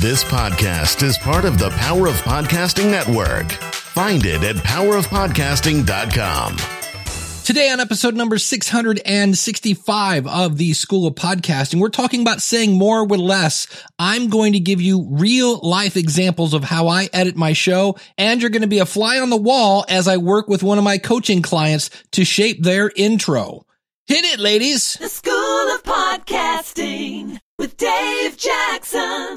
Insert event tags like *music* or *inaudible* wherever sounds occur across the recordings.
This podcast is part of the Power of Podcasting Network. Find it at powerofpodcasting.com. Today on episode number 665 of the School of Podcasting, we're talking about saying more with less. I'm going to give you real life examples of how I edit my show, and you're going to be a fly on the wall as I work with one of my coaching clients to shape their intro. Hit it, ladies! The School of Podcasting with Dave Jackson.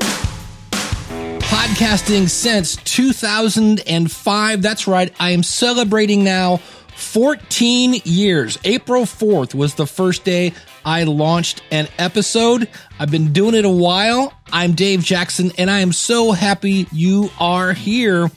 Podcasting since 2005. That's right. I am celebrating now 14 years. April 4th was the first day I launched an episode. I've been doing it a while. I'm Dave Jackson, and I am so happy you are here.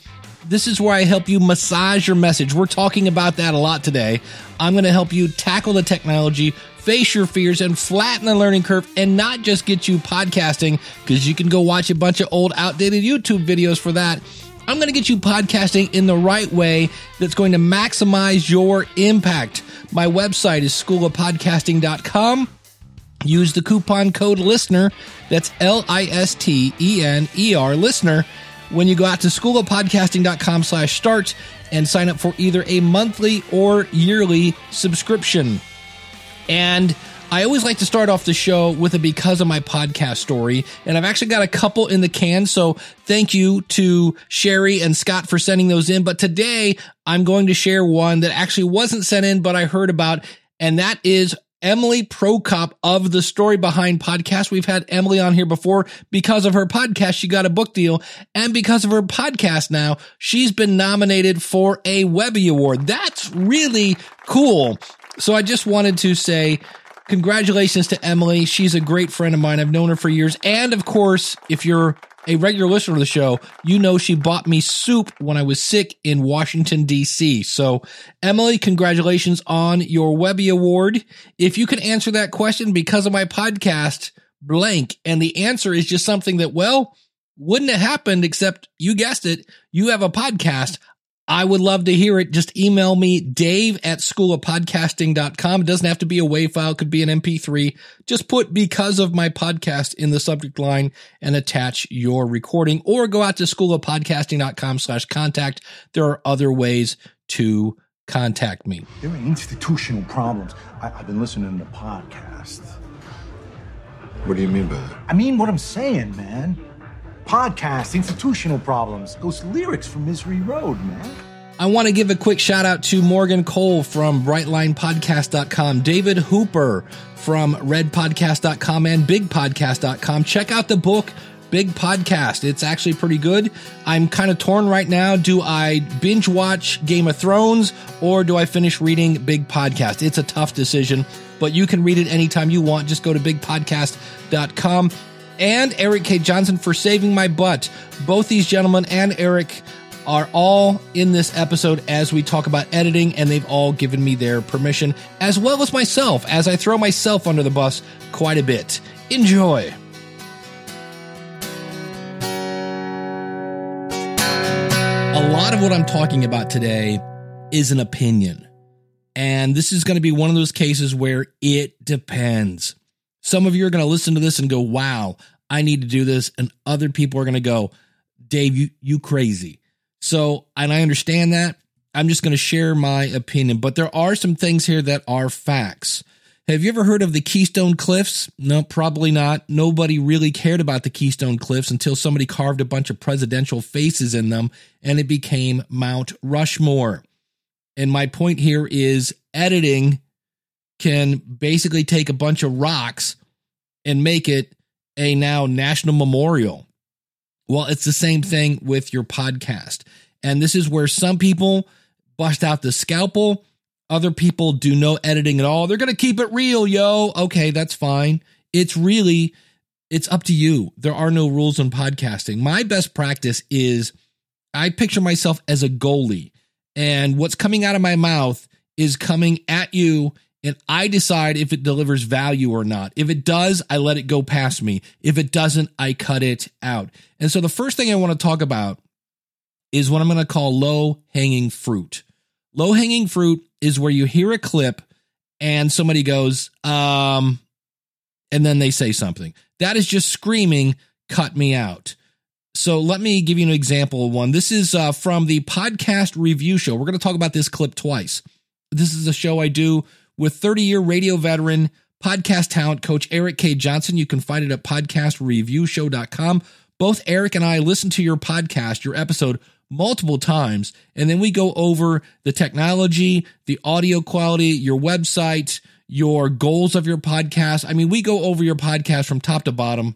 This is where I help you massage your message. We're talking about that a lot today. I'm going to help you tackle the technology, face your fears, and flatten the learning curve, and not just get you podcasting, because you can go watch a bunch of old, outdated YouTube videos for that. I'm going to get you podcasting in the right way that's going to maximize your impact. My website is schoolofpodcasting.com. Use the coupon code LISTENER. That's L I S T E N E R, listener. When you go out to schoolofpodcasting.com slash start and sign up for either a monthly or yearly subscription. And I always like to start off the show with a because of my podcast story. And I've actually got a couple in the can. So thank you to Sherry and Scott for sending those in. But today I'm going to share one that actually wasn't sent in, but I heard about. And that is Emily Prokop of the Story Behind podcast. We've had Emily on here before because of her podcast. She got a book deal. And because of her podcast now, she's been nominated for a Webby Award. That's really cool. So I just wanted to say congratulations to Emily. She's a great friend of mine. I've known her for years. And of course, if you're a regular listener to the show, you know she bought me soup when I was sick in Washington, D.C. So, Emily, congratulations on your Webby Award. If you can answer that question because of my podcast, blank, and the answer is just something that, well, wouldn't have happened except you guessed it, you have a podcast. I would love to hear it. Just email me, dave at schoolofpodcasting.com. It doesn't have to be a WAV file, it could be an MP3. Just put because of my podcast in the subject line and attach your recording or go out to schoolofpodcasting.com slash contact. There are other ways to contact me. There are institutional problems. I, I've been listening to podcasts. What do you mean by that? I mean what I'm saying, man. Podcasts, institutional problems. Those lyrics from Misery Road, man. I want to give a quick shout out to Morgan Cole from brightlinepodcast.com, David Hooper from redpodcast.com and bigpodcast.com. Check out the book Big Podcast. It's actually pretty good. I'm kind of torn right now. Do I binge watch Game of Thrones or do I finish reading Big Podcast? It's a tough decision, but you can read it anytime you want. Just go to bigpodcast.com and Eric K. Johnson for saving my butt. Both these gentlemen and Eric are all in this episode as we talk about editing, and they've all given me their permission, as well as myself, as I throw myself under the bus quite a bit. Enjoy. A lot of what I'm talking about today is an opinion. And this is going to be one of those cases where it depends. Some of you are going to listen to this and go, wow, I need to do this. And other people are going to go, Dave, you, you crazy. So, and I understand that. I'm just going to share my opinion, but there are some things here that are facts. Have you ever heard of the Keystone Cliffs? No, probably not. Nobody really cared about the Keystone Cliffs until somebody carved a bunch of presidential faces in them and it became Mount Rushmore. And my point here is editing can basically take a bunch of rocks and make it a now national memorial. Well, it's the same thing with your podcast. And this is where some people bust out the scalpel, other people do no editing at all. They're going to keep it real, yo. Okay, that's fine. It's really it's up to you. There are no rules in podcasting. My best practice is I picture myself as a goalie and what's coming out of my mouth is coming at you and I decide if it delivers value or not. If it does, I let it go past me. If it doesn't, I cut it out. And so the first thing I want to talk about is what I'm going to call low hanging fruit. Low hanging fruit is where you hear a clip and somebody goes, um, and then they say something. That is just screaming, cut me out. So let me give you an example of one. This is uh, from the podcast review show. We're going to talk about this clip twice. This is a show I do with 30 year radio veteran podcast talent coach Eric K. Johnson. You can find it at podcastreviewshow.com. Both Eric and I listen to your podcast, your episode, multiple times, and then we go over the technology, the audio quality, your website, your goals of your podcast. I mean, we go over your podcast from top to bottom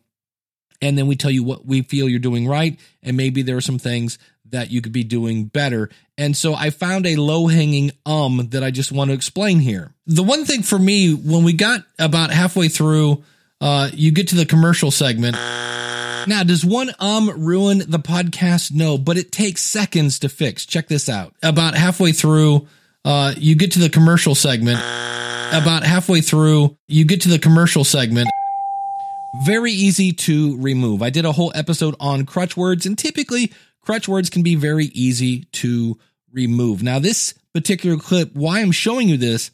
and then we tell you what we feel you're doing right and maybe there are some things that you could be doing better. And so i found a low hanging um that i just want to explain here. The one thing for me when we got about halfway through uh you get to the commercial segment. Now does one um ruin the podcast? No but it takes seconds to fix. Check this out. About halfway through uh you get to the commercial segment. About halfway through you get to the commercial segment. Very easy to remove. I did a whole episode on crutch words, and typically crutch words can be very easy to remove. Now, this particular clip, why I'm showing you this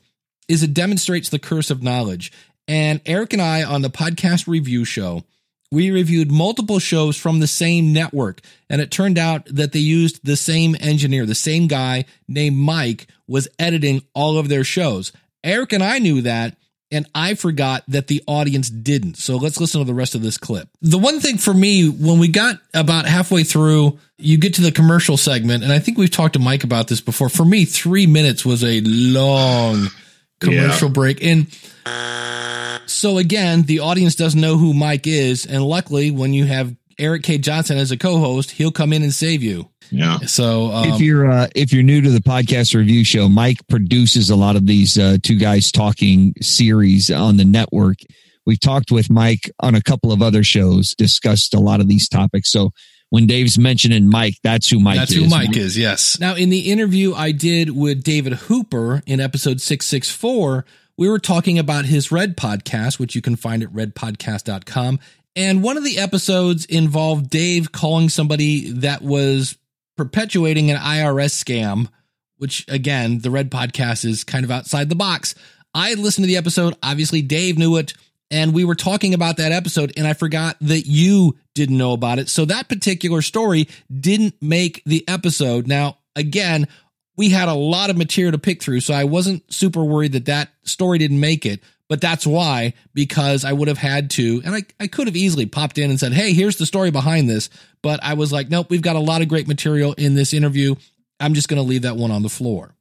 is it demonstrates the curse of knowledge. And Eric and I on the podcast review show, we reviewed multiple shows from the same network. And it turned out that they used the same engineer, the same guy named Mike was editing all of their shows. Eric and I knew that and I forgot that the audience didn't. So let's listen to the rest of this clip. The one thing for me, when we got about halfway through, you get to the commercial segment, and I think we've talked to Mike about this before. For me, three minutes was a long commercial yeah. break. And so again, the audience doesn't know who Mike is. And luckily, when you have Eric K. Johnson as a co-host, he'll come in and save you. Yeah. So um, if you're uh, if you're new to the podcast review show, Mike produces a lot of these uh, two guys talking series on the network. We've talked with Mike on a couple of other shows, discussed a lot of these topics. So when Dave's mentioning Mike, that's who Mike that's is. who Mike is, yes. Now, in the interview I did with David Hooper in episode 664, we were talking about his Red podcast, which you can find at redpodcast.com. And one of the episodes involved Dave calling somebody that was perpetuating an IRS scam, which again, the Red podcast is kind of outside the box. I listened to the episode. Obviously, Dave knew it. And we were talking about that episode, and I forgot that you didn't know about it. So that particular story didn't make the episode. Now, again, we had a lot of material to pick through, so I wasn't super worried that that story didn't make it. But that's why, because I would have had to, and I, I could have easily popped in and said, Hey, here's the story behind this. But I was like, Nope, we've got a lot of great material in this interview. I'm just going to leave that one on the floor.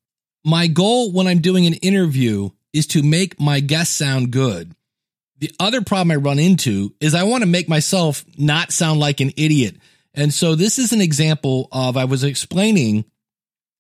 My goal when I'm doing an interview is to make my guests sound good. The other problem I run into is I want to make myself not sound like an idiot. And so this is an example of I was explaining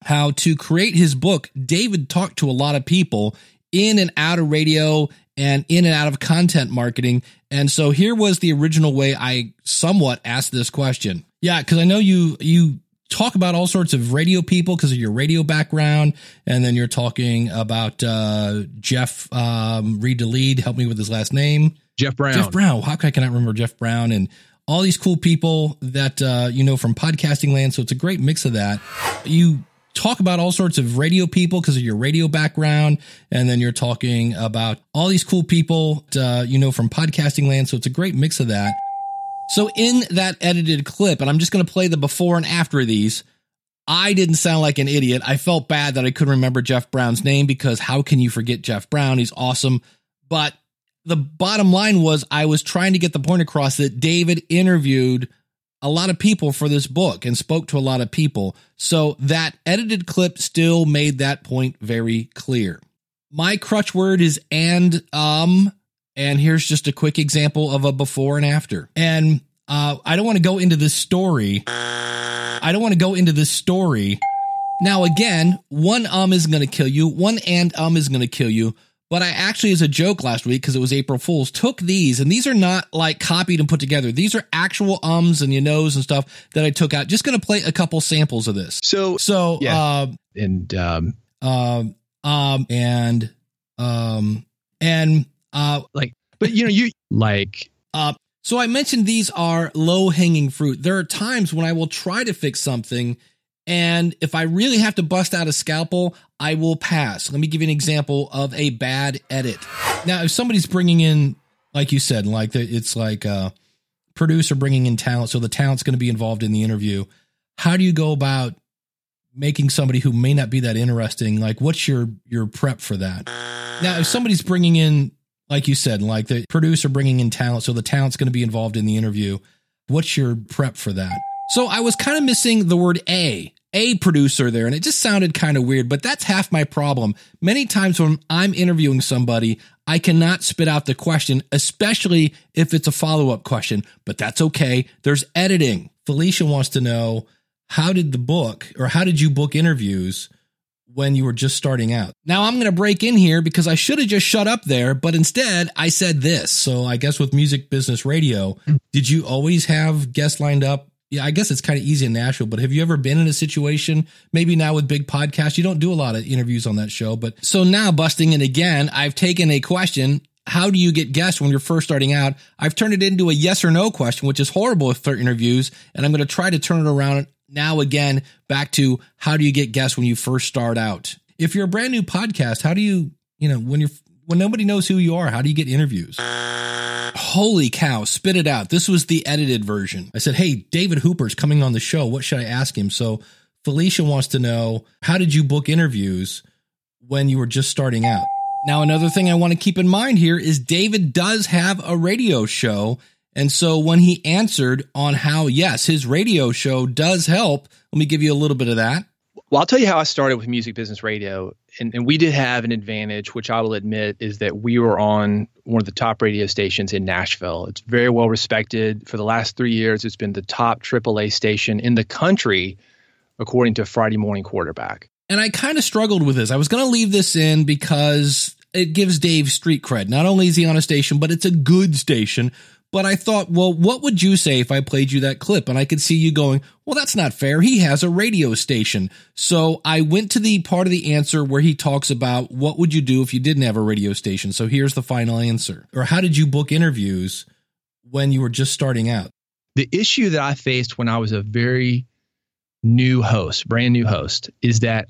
how to create his book. David talked to a lot of people in and out of radio and in and out of content marketing. And so here was the original way I somewhat asked this question. Yeah, because I know you you talk about all sorts of radio people because of your radio background, and then you're talking about uh, Jeff um, Read to Lead. Help me with his last name. Jeff Brown. Jeff Brown. How can I cannot remember Jeff Brown and all these cool people that uh, you know from podcasting land. So it's a great mix of that. You talk about all sorts of radio people because of your radio background. And then you're talking about all these cool people, uh, you know, from podcasting land. So it's a great mix of that. So in that edited clip, and I'm just going to play the before and after of these, I didn't sound like an idiot. I felt bad that I couldn't remember Jeff Brown's name because how can you forget Jeff Brown? He's awesome. But the bottom line was I was trying to get the point across that David interviewed a lot of people for this book and spoke to a lot of people. So that edited clip still made that point very clear. My crutch word is and um and here's just a quick example of a before and after. And uh, I don't want to go into this story. I don't want to go into this story. Now, again, one um is going to kill you. One and um is going to kill you. But I actually, as a joke last week, because it was April Fool's, took these, and these are not like copied and put together. These are actual ums and you knows and stuff that I took out. Just going to play a couple samples of this. So, so, yeah. uh, and, um, um, um, and, um, and, uh, like, but you know, you like, uh, so I mentioned these are low hanging fruit. There are times when I will try to fix something and if I really have to bust out a scalpel, I will pass. Let me give you an example of a bad edit. Now, if somebody's bringing in, like you said, like it's like uh, producer bringing in talent, so the talent's going to be involved in the interview. How do you go about making somebody who may not be that interesting? Like, what's your your prep for that? Now, if somebody's bringing in, like you said, like the producer bringing in talent, so the talent's going to be involved in the interview. What's your prep for that? So I was kind of missing the word a a producer there, and it just sounded kind of weird, but that's half my problem. Many times when I'm interviewing somebody, I cannot spit out the question, especially if it's a follow up question, but that's okay. There's editing. Felicia wants to know how did the book or how did you book interviews when you were just starting out? Now I'm going to break in here because I should have just shut up there, but instead I said this. So I guess with music business radio, did you always have guests lined up yeah, I guess it's kind of easy in Nashville, but have you ever been in a situation, maybe now with big podcasts, you don't do a lot of interviews on that show, but so now busting in again, I've taken a question. How do you get guests when you're first starting out? I've turned it into a yes or no question, which is horrible with interviews. And I'm going to try to turn it around now again back to how do you get guests when you first start out? If you're a brand new podcast, how do you, you know, when you're, when nobody knows who you are, how do you get interviews? Holy cow, spit it out. This was the edited version. I said, Hey, David Hooper's coming on the show. What should I ask him? So Felicia wants to know how did you book interviews when you were just starting out? Now, another thing I want to keep in mind here is David does have a radio show. And so when he answered on how, yes, his radio show does help, let me give you a little bit of that. Well, I'll tell you how I started with music business radio. And, and we did have an advantage, which I will admit is that we were on one of the top radio stations in Nashville. It's very well respected. For the last three years, it's been the top AAA station in the country, according to Friday Morning Quarterback. And I kind of struggled with this. I was going to leave this in because it gives Dave street cred. Not only is he on a station, but it's a good station. But I thought, well, what would you say if I played you that clip? And I could see you going, well, that's not fair. He has a radio station. So I went to the part of the answer where he talks about what would you do if you didn't have a radio station? So here's the final answer. Or how did you book interviews when you were just starting out? The issue that I faced when I was a very new host, brand new host, is that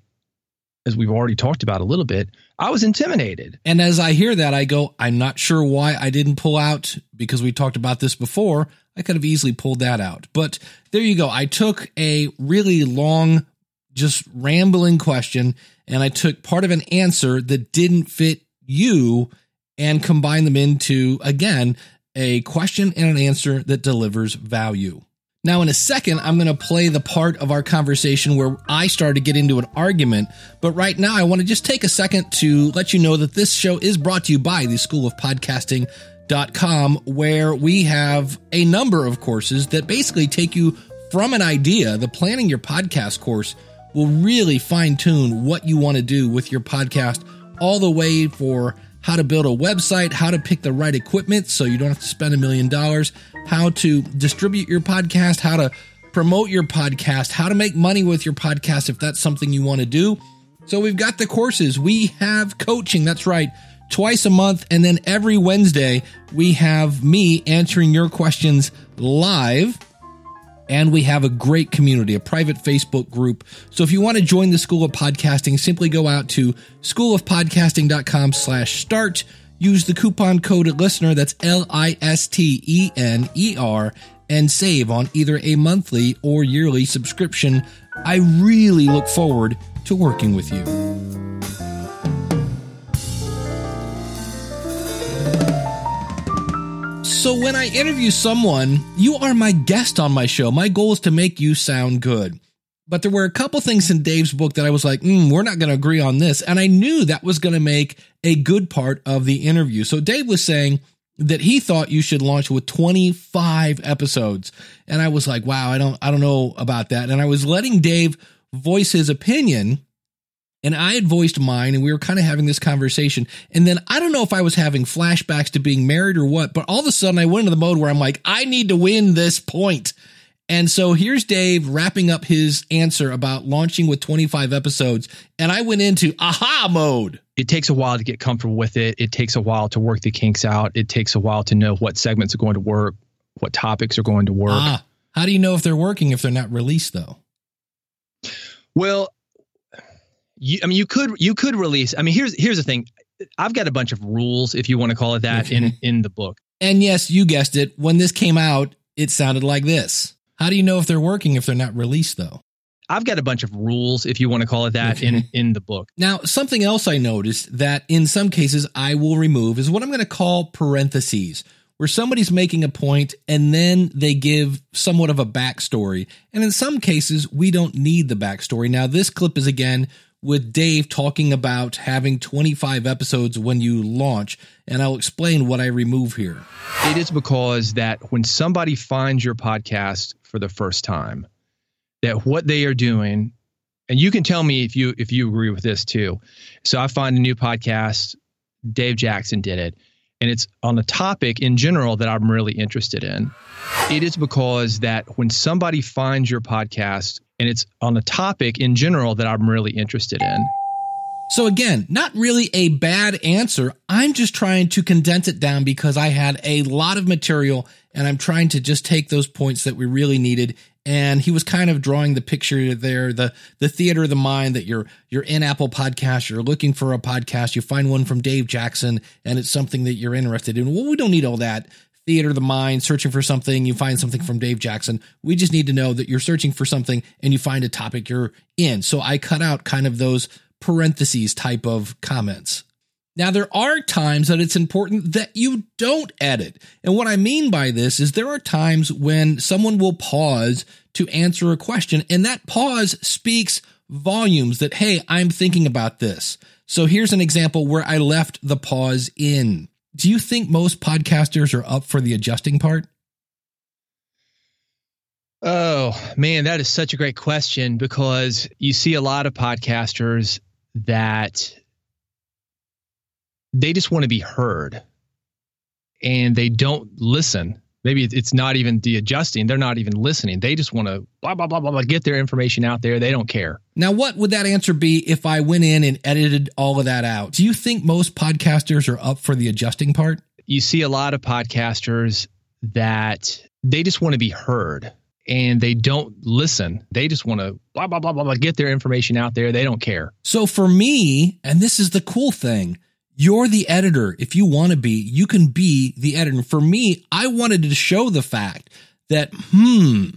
as we've already talked about a little bit, I was intimidated. And as I hear that, I go, I'm not sure why I didn't pull out because we talked about this before. I could have easily pulled that out. But there you go. I took a really long, just rambling question and I took part of an answer that didn't fit you and combined them into, again, a question and an answer that delivers value. Now, in a second, I'm going to play the part of our conversation where I started to get into an argument. But right now, I want to just take a second to let you know that this show is brought to you by the School of Podcasting.com, where we have a number of courses that basically take you from an idea. The planning your podcast course will really fine tune what you want to do with your podcast, all the way for how to build a website, how to pick the right equipment so you don't have to spend a million dollars, how to distribute your podcast, how to promote your podcast, how to make money with your podcast if that's something you want to do. So we've got the courses. We have coaching. That's right. Twice a month. And then every Wednesday, we have me answering your questions live. And we have a great community, a private Facebook group. So if you want to join the School of Podcasting, simply go out to schoolofpodcasting.com slash start. Use the coupon code listener, that's L I S T E N E R, and save on either a monthly or yearly subscription. I really look forward to working with you. So, when I interview someone, you are my guest on my show. My goal is to make you sound good. But there were a couple things in Dave's book that I was like, mm, we're not going to agree on this. And I knew that was going to make a good part of the interview. So Dave was saying that he thought you should launch with 25 episodes. And I was like, wow, I don't, I don't know about that. And I was letting Dave voice his opinion and I had voiced mine and we were kind of having this conversation. And then I don't know if I was having flashbacks to being married or what, but all of a sudden I went into the mode where I'm like, I need to win this point. And so here's Dave wrapping up his answer about launching with 25 episodes. And I went into aha mode. It takes a while to get comfortable with it. It takes a while to work the kinks out. It takes a while to know what segments are going to work, what topics are going to work. Ah, how do you know if they're working if they're not released though? Well, you, I mean, you could you could release. I mean, here's here's the thing. I've got a bunch of rules, if you want to call it that, in in the book. And yes, you guessed it. When this came out, it sounded like this. How do you know if they're working if they're not released though? I've got a bunch of rules, if you want to call it that, in in the book. Now, something else I noticed that in some cases I will remove is what I'm going to call parentheses, where somebody's making a point and then they give somewhat of a backstory. And in some cases, we don't need the backstory. Now, this clip is again with Dave talking about having 25 episodes when you launch, and I'll explain what I remove here. It is because that when somebody finds your podcast for the first time, that what they are doing, and you can tell me if you if you agree with this too. So I find a new podcast, Dave Jackson did it, and it's on a topic in general that I'm really interested in. It is because that when somebody finds your podcast and it's on a topic in general that I'm really interested in, So again, not really a bad answer. I'm just trying to condense it down because I had a lot of material and I'm trying to just take those points that we really needed. And he was kind of drawing the picture there, the the theater of the mind that you're you're in Apple Podcast, you're looking for a podcast, you find one from Dave Jackson, and it's something that you're interested in. Well, we don't need all that. Theater of the mind, searching for something, you find something from Dave Jackson. We just need to know that you're searching for something and you find a topic you're in. So I cut out kind of those parentheses type of comments. Now, there are times that it's important that you don't edit. And what I mean by this is there are times when someone will pause to answer a question, and that pause speaks volumes that, hey, I'm thinking about this. So here's an example where I left the pause in. Do you think most podcasters are up for the adjusting part? Oh, man, that is such a great question because you see a lot of podcasters that they just want to be heard and they don't listen. Maybe it's- it's not even the adjusting, they're not even listening. They just want to blah, blah, blah, blah, blah, get their information out there. They don't care. Now, what would that answer be if I went in and edited all of that out? Do you think most podcasters are up for the adjusting part? You see a lot of podcasters that they just want to be heard and they don't listen. They just want to blah, blah, blah, blah, blah, get their information out there. They don't care. So for me, and this is the cool thing, you're the editor. If you want to be, you can be the editor. For me, I wanted to show the fact that, hmm,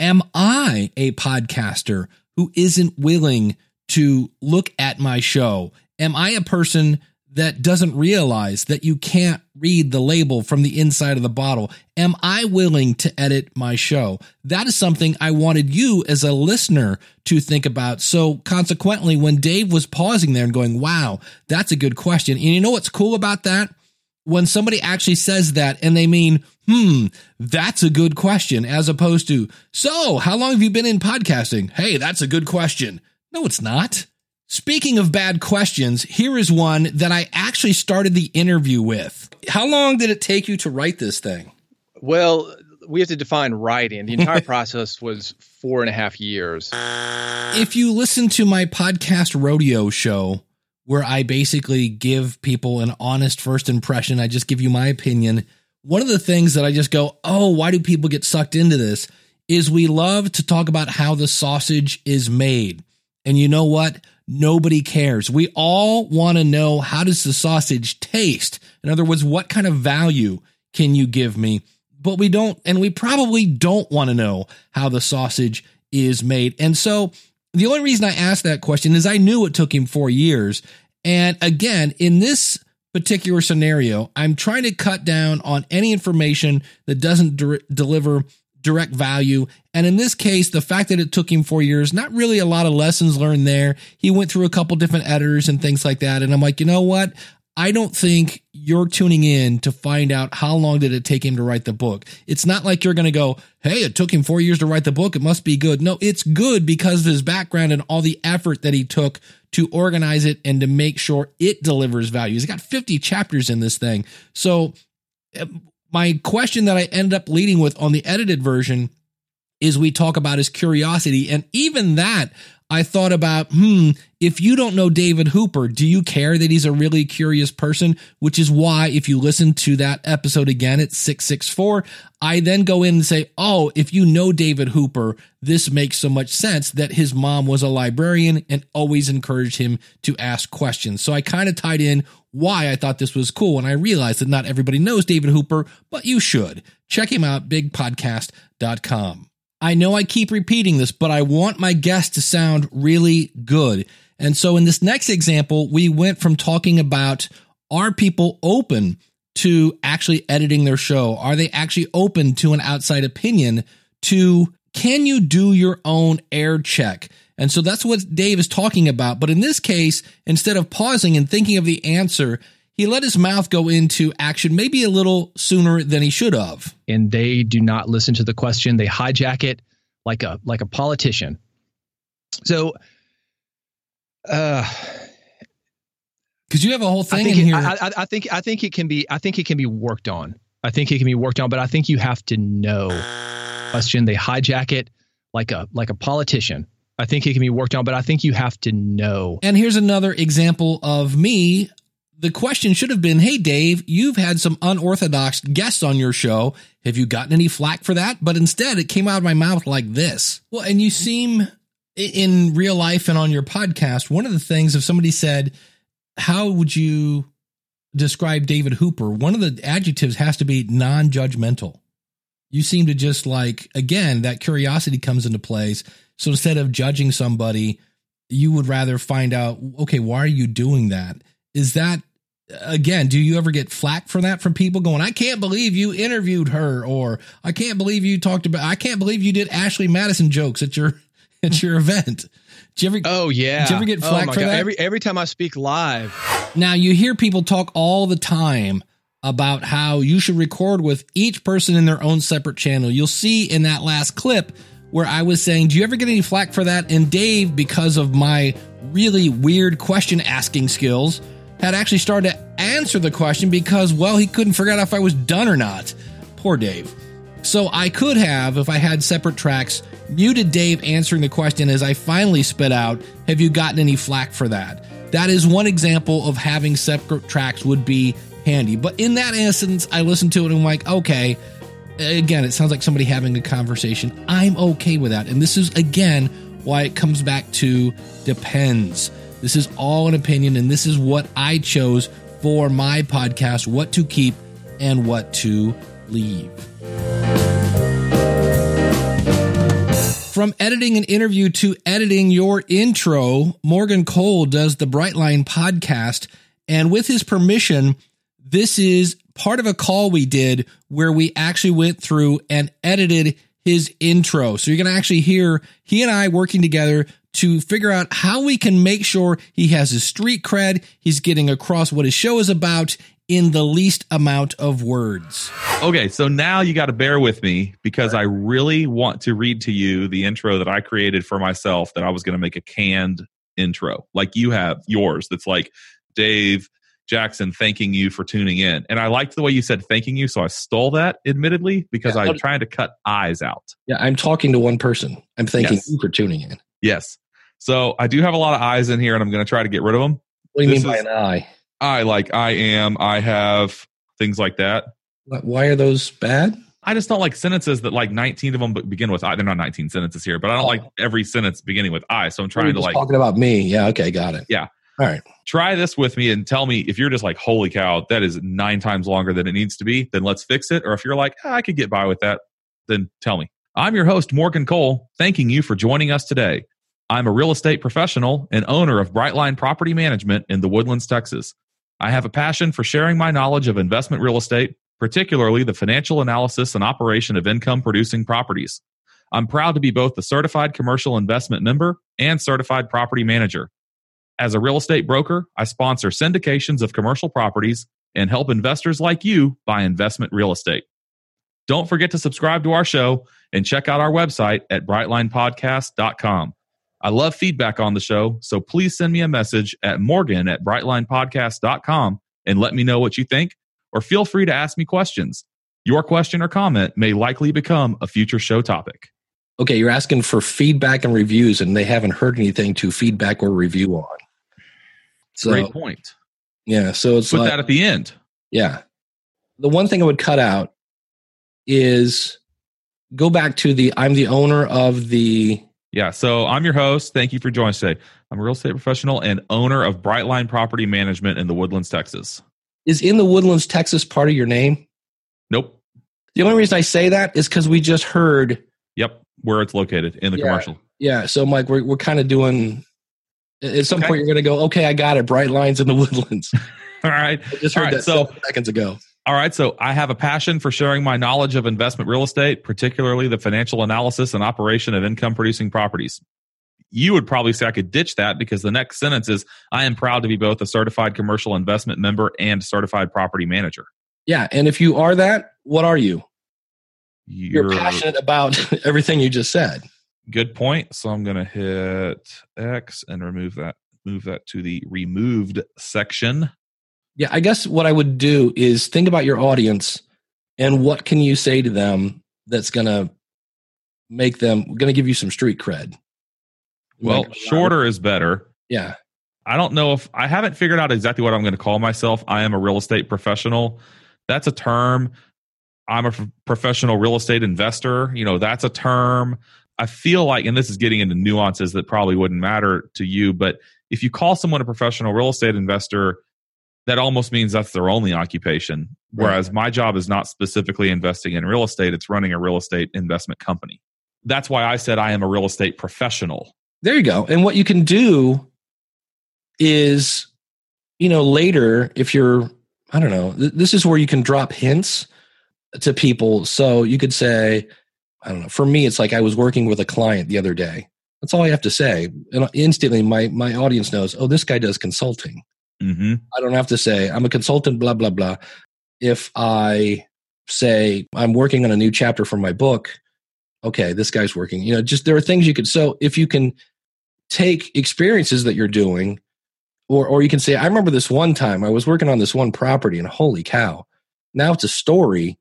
am I a podcaster who isn't willing to look at my show? Am I a person that doesn't realize that you can't read the label from the inside of the bottle? Am I willing to edit my show? That is something I wanted you as a listener to think about. So consequently, when Dave was pausing there and going, wow, that's a good question. And you know what's cool about that? When somebody actually says that and they mean, hmm, that's a good question, as opposed to, so how long have you been in podcasting? Hey, that's a good question. No, it's not. Speaking of bad questions, here is one that I actually started the interview with. How long did it take you to write this thing? Well, we have to define writing. The entire *laughs* process was four and a half years. If you listen to my podcast rodeo show, where I basically give people an honest first impression, I just give you my opinion. One of the things that I just go, oh, why do people get sucked into this? Is we love to talk about how the sausage is made. And you know what? Nobody cares. We all want to know how does the sausage taste? In other words, what kind of value can you give me? But we don't, and we probably don't want to know how the sausage is made. And so the only reason I asked that question is I knew it took him four years. And again, in this particular scenario, I'm trying to cut down on any information that doesn't dir- deliver direct value. And in this case, the fact that it took him four years, not really a lot of lessons learned there. He went through a couple different editors and things like that. And I'm like, you know what? I don't think you're tuning in to find out how long did it take him to write the book. It's not like you're going to go, Hey, it took him four years to write the book. It must be good. No, it's good because of his background and all the effort that he took to organize it and to make sure it delivers value. He's got 50 chapters in this thing. So my question that I ended up leading with on the edited version is we talk about his curiosity. And even that, I thought about, hmm, if you don't know David Hooper, do you care that he's a really curious person? Which is why, if you listen to that episode again at 664, I then go in and say, oh, if you know David Hooper, this makes so much sense that his mom was a librarian and always encouraged him to ask questions. So I kind of tied in why I thought this was cool. And I realized that not everybody knows David Hooper, but you should. check him out, bigpodcast.com. I know I keep repeating this, but I want my guest to sound really good. And so in this next example, we went from talking about are people open to actually editing their show? Are they actually open to an outside opinion? To can you do your own air check? And so that's what Dave is talking about. But in this case, instead of pausing and thinking of the answer, he let his mouth go into action maybe a little sooner than he should have. And they do not listen to the question. They hijack it like a like a politician. So uh because you have a whole thing I in it, here. I, I, I, think I think it can be I think it can be worked on. I think it can be worked on, but I think you have to know. Question: They hijack it like a like a politician. I think it can be worked on, but I think you have to know. And here's another example of me. The question should have been, "Hey Dave, you've had some unorthodox guests on your show. Have you gotten any flack for that?" But instead, it came out of my mouth like this. Well, and you seem in real life and on your podcast, one of the things if somebody said, "How would you describe David Hooper?" One of the adjectives has to be non-judgmental. You seem to just like again that curiosity comes into place. So instead of judging somebody, you would rather find out, okay, why are you doing that? Is that again, do you ever get flack for that from people going, I can't believe you interviewed her or I can't believe you talked about I can't believe you did Ashley Madison jokes at your *laughs* at your event. Do you ever Oh yeah. Do you ever get oh, flack my for God. that? Every every time I speak live. Now you hear people talk all the time about how you should record with each person in their own separate channel. You'll see in that last clip where I was saying, Do you ever get any flack for that? And Dave, because of my really weird question asking skills, had actually started to answer the question because, well, he couldn't figure out if I was done or not. Poor Dave. So I could have, if I had separate tracks, muted Dave answering the question as I finally spit out, Have you gotten any flack for that? That is one example of having separate tracks would be handy. But in that instance, I listened to it and I'm like, okay, again, it sounds like somebody having a conversation. I'm okay with that. And this is, again, why it comes back to depends. This is all an opinion, and this is what I chose for my podcast what to keep and what to leave. From editing an interview to editing your intro, Morgan Cole does the Brightline podcast. And with his permission, this is part of a call we did where we actually went through and edited his intro. So you're going to actually hear he and I working together to figure out how we can make sure he has his street cred, he's getting across what his show is about in the least amount of words. Okay, so now you got to bear with me because I really want to read to you the intro that I created for myself that I was going to make a canned intro, like you have yours, that's like Dave Jackson thanking you for tuning in. And I liked the way you said thanking you, so I stole that admittedly because Yeah, I'm trying to cut eyes out. Yeah, I'm talking to one person. I'm thanking Yes. you for tuning in. Yes. So I do have a lot of eyes in here and I'm going to try to get rid of them. What do you This mean by is- an eye? I like I am, I have, things like that. Why are those bad? I just don't like sentences that like 19 of them begin with I. They're not 19 sentences here, but I don't Oh. like every sentence beginning with I. So I'm trying to like talking about me. Yeah, okay, got it. Yeah. All right. try this with me and tell me if you're just like, holy cow, that is nine times longer than it needs to be, then let's fix it. Or if you're like, "Ah, I could get by with that, then tell me. I'm your host, Morgan Cole, thanking you for joining us today. I'm a real estate professional and owner of Brightline Property Management in the Woodlands, Texas. I have a passion for sharing my knowledge of investment real estate, particularly the financial analysis and operation of income producing properties. I'm proud to be both the certified commercial investment member and certified property manager. As a real estate broker, I sponsor syndications of commercial properties and help investors like you buy investment real estate. Don't forget to subscribe to our show and check out our website at brightlinepodcast.com. I love feedback on the show, so please send me a message at morgan at brightlinepodcast.com and let me know what you think, or feel free to ask me questions. Your question or comment may likely become a future show topic. Okay, you're asking for feedback and reviews, and they haven't heard anything to feedback or review on. So Great point. yeah, so it's Put like that at the end. yeah. The one thing I would cut out is go back to the I'm the owner of the Yeah, so I'm your host. Thank you for joining us today. I'm a real estate professional and owner of Brightline Property Management in the Woodlands, Texas. is in the Woodlands, Texas part of your name. Nope. The only reason I say that is because we just heard. Yep, where it's located in the Yeah. commercial. Yeah, so Mike, we're we're kind of doing. At some Okay. point, you're going to go. Okay, I got it. Bright lines in the woodlands. *laughs* All right. I just heard right, that so- seconds ago. All right. So I have a passion for sharing my knowledge of investment real estate, particularly the financial analysis and operation of income producing properties. You would probably say I could ditch that because the next sentence is I am proud to be both a certified commercial investment member and certified property manager. Yeah, and if you are that, what are you? You're, You're passionate about *laughs* everything you just said. good point. So I'm going to hit X and remove that, move that to the removed section. Yeah, I guess what I would do is think about your audience and what can you say to them that's going to make them going to give you some street cred. Well, shorter is better. Yeah. I don't know if I haven't figured out exactly what I'm going to call myself. I am a real estate professional. That's a term. I'm a f- professional real estate investor. You know, that's a term. I feel like, and this is getting into nuances that probably wouldn't matter to you, but if you call someone a professional real estate investor, that almost means that's their only occupation. Whereas my job is not specifically investing in real estate, it's running a real estate investment company. That's why I said I am a real estate professional. There you go. And what you can do is, you know, later, if you're, I don't know, th- this is where you can drop hints to people. So you could say, I don't know, for me, it's like I was working with a client the other day. That's all I have to say. And instantly my, my audience knows, oh, this guy does consulting. Hmm I don't have to say, I'm a consultant, blah, blah, blah. If I say, I'm working on a new chapter for my book, okay, this guy's working. You know, just there are things you could, so if you can take experiences that you're doing, or, or you can say, I remember this one time I was working on this one property and holy cow, now it's a story.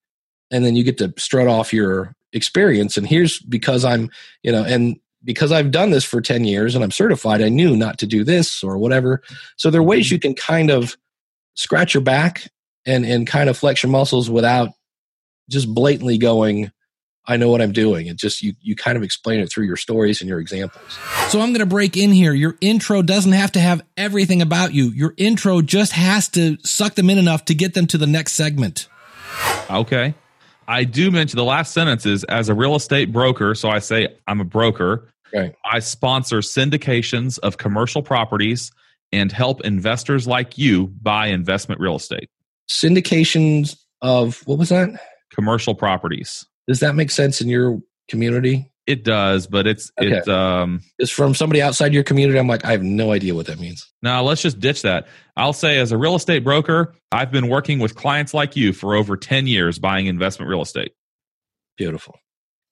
And then you get to strut off your experience. And here's because I'm, you know, and because I've done this for 10 years and I'm certified, I knew not to do this or whatever. So there are ways mm-hmm. you can kind of scratch your back and and kind of flex your muscles without just blatantly going, I know what I'm doing. It just you you kind of explain it through your stories and your examples. So I'm going to break in here. Your intro doesn't have to have everything about you. Your intro just has to suck them in enough to get them to the next segment. Okay. I do mention the last sentence is as a real estate broker. So I say I'm a broker. Right. I sponsor syndications of commercial properties and help investors like you buy investment real estate, Syndications of what was that? commercial properties. Does that make sense in your community? It does, but it's Okay. it's um Is from somebody outside your community? I'm like, I have no idea what that means. now let's just ditch that. I'll say as a real estate broker, I've been working with clients like you for over 10 years buying investment real estate. Beautiful.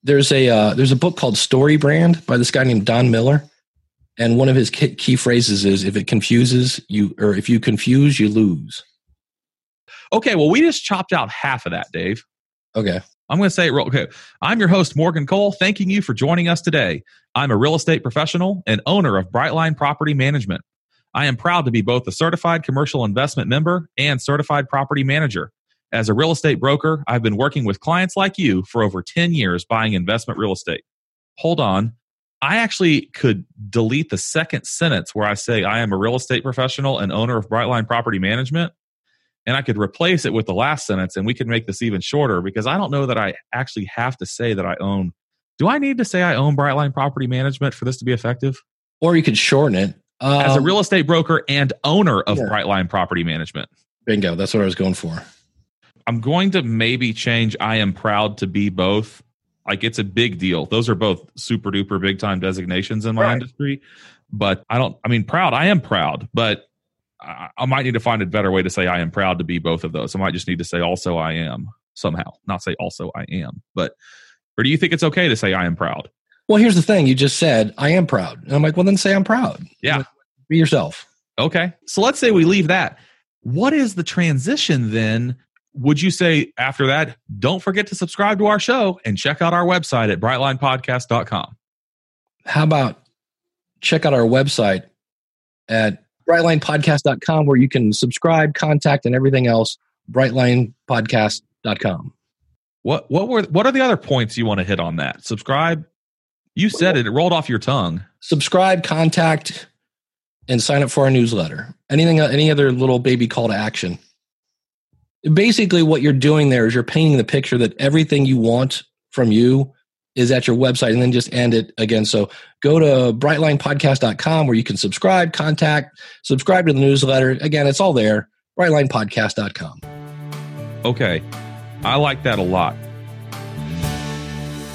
There's a uh, there's a book called Story Brand by this guy named Don Miller, and one of his key, key phrases is if it confuses you or if you confuse you lose. Okay, well we just chopped out half of that, Dave. Okay. I'm going to say it real okay. I'm your host, Morgan Cole, thanking you for joining us today. I'm a real estate professional and owner of Brightline Property Management. I am proud to be both a certified commercial investment member and certified property manager. As a real estate broker, I've been working with clients like you for over 10 years buying investment real estate. Hold on. I actually could delete the second sentence where I say I am a real estate professional and owner of Brightline Property Management and I could replace it with the last sentence and we could make this even shorter because I don't know that I actually have to say that I own. Do I need to say I own Brightline Property Management for this to be effective? Or you could shorten it. Um, As a real estate broker and owner of yeah. Brightline Property Management, bingo, that's what I was going for. I'm going to maybe change I am proud to be both. Like it's a big deal. Those are both super duper big time designations in my Right. industry. But I don't, I mean, proud, I am proud, but I, I might need to find a better way to say I am proud to be both of those. I might just need to say also I am somehow, not say also I am. But, or do you think it's okay to say I am proud? Well, here's the thing. You just said I am proud, and I'm like, well, then say I'm proud. Yeah. Be yourself. Okay. So let's say we leave that. What is the transition then? Would you say after that, don't forget to subscribe to our show and check out our website at brightlinepodcast.com? How about check out our website at brightlinepodcast.com where you can subscribe, contact, and everything else. Brightlinepodcast.com. What what were what are the other points you want to hit on that? Subscribe. You said it, it rolled off your tongue. Subscribe, contact, and sign up for our newsletter. Anything, any other little baby call to action basically what you're doing there is you're painting the picture that everything you want from you is at your website and then just end it again. So go to brightlinepodcast.com where you can subscribe, contact, subscribe to the newsletter. Again, it's all there. brightlinepodcast.com. Okay. I like that a lot.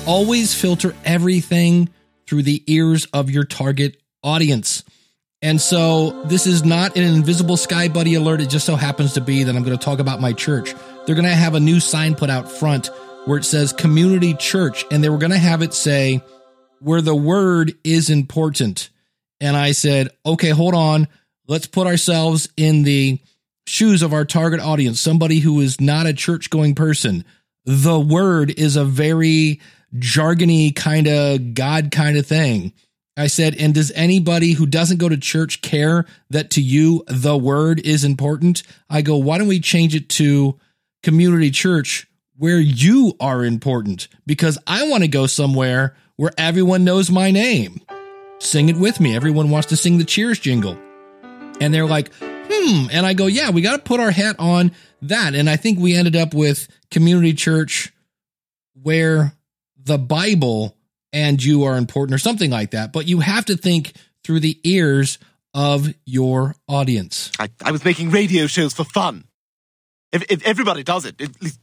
Always filter everything through the ears of your target audience. And so this is not an invisible Sky Buddy alert. It just so happens to be that I'm going to talk about my church. They're going to have a new sign put out front where it says community church and they were going to have it say where the word is important. And I said, okay, hold on. Let's put ourselves in the shoes of our target audience, somebody who is not a church going person. The word is a very jargony kind of God kind of thing. I said, and does anybody who doesn't go to church care that to you the word is important? I go, why don't we change it to community church where you are important? Because I want to go somewhere where everyone knows my name. Sing it with me. Everyone wants to sing the cheers jingle. And they're like, hmm. And I go, yeah, we got to put our hat on that. And I think we ended up with community church where the Bible and you are important or something like that. But you have to think through the ears of your audience. I, I was making radio shows for fun. If, if everybody does it, at least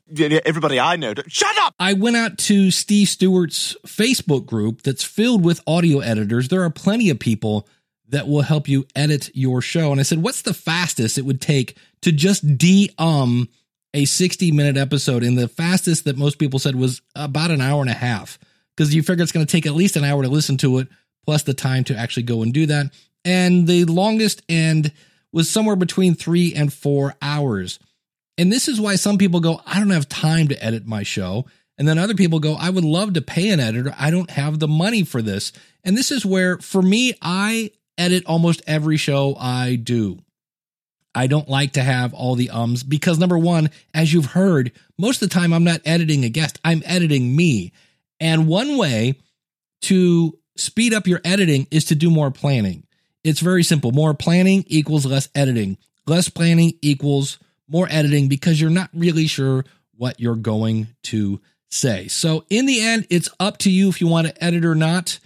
everybody I know, shut up! I went out to Steve Stewart's Facebook group that's filled with audio editors. There are plenty of people that will help you edit your show. And I said, what's the fastest it would take to just de um a 60 minute episode? And the fastest that most people said was about an hour and a half because you figure it's going to take at least an hour to listen to it, plus the time to actually go and do that. And the longest end was somewhere between three and four hours. And this is why some people go, I don't have time to edit my show. And then other people go, I would love to pay an editor. I don't have the money for this. And this is where, for me, I edit almost every show I do. I don't like to have all the ums because, number one, as you've heard, most of the time I'm not editing a guest, I'm editing me. And one way to speed up your editing is to do more planning. It's very simple. More planning equals less editing. Less planning equals more editing because you're not really sure what you're going to say. So, in the end, it's up to you if you want to edit or not.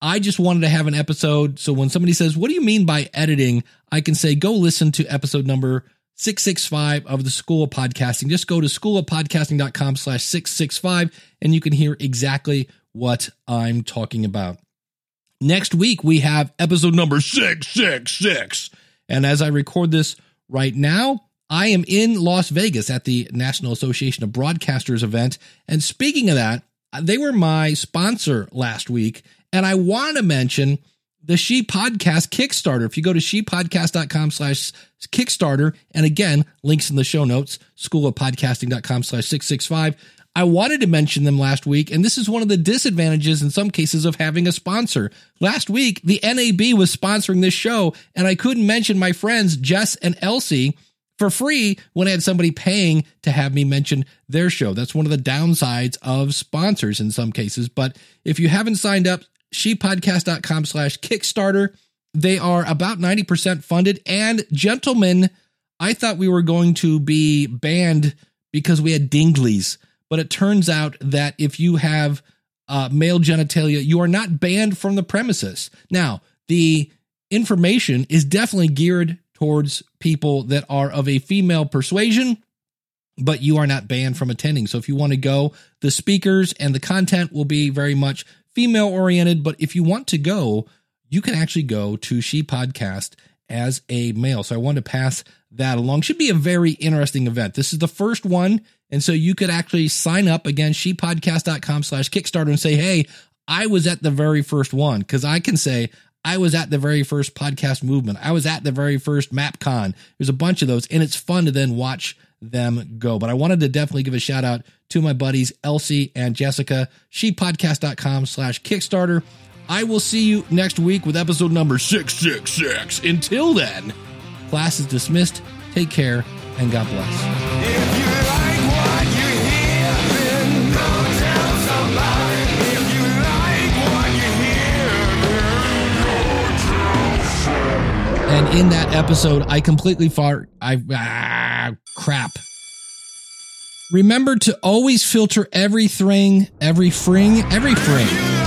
I just wanted to have an episode. So, when somebody says, What do you mean by editing? I can say, Go listen to episode number 665 of the School of Podcasting. Just go to schoolofpodcasting.com slash 665 and you can hear exactly what I'm talking about. Next week, we have episode number 666. And as I record this right now, I am in Las Vegas at the National Association of Broadcasters event. And speaking of that, they were my sponsor last week. And I want to mention the She Podcast Kickstarter. If you go to shepodcast.com slash Kickstarter, and again, links in the show notes, school of schoolofpodcasting.com slash 665. I wanted to mention them last week, and this is one of the disadvantages in some cases of having a sponsor. Last week, the NAB was sponsoring this show, and I couldn't mention my friends Jess and Elsie for free when I had somebody paying to have me mention their show. That's one of the downsides of sponsors in some cases. But if you haven't signed up, shepodcast.com slash Kickstarter. They are about 90% funded. And gentlemen, I thought we were going to be banned because we had dinglies. But it turns out that if you have uh, male genitalia, you are not banned from the premises. Now, the information is definitely geared towards people that are of a female persuasion, but you are not banned from attending. So if you want to go, the speakers and the content will be very much female oriented, but if you want to go, you can actually go to She Podcast as a male. So I wanted to pass that along. Should be a very interesting event. This is the first one. And so you could actually sign up again, shepodcast.com slash Kickstarter and say, Hey, I was at the very first one. Cause I can say I was at the very first podcast movement. I was at the very first MapCon. There's a bunch of those and it's fun to then watch them go. But I wanted to definitely give a shout out to my buddies Elsie and Jessica, shepodcast.com slash Kickstarter. I will see you next week with episode number 666. Until then, class is dismissed. Take care and God bless. And in that episode, I completely fart. I ah, crap. Remember to always filter everything, every fring, every frame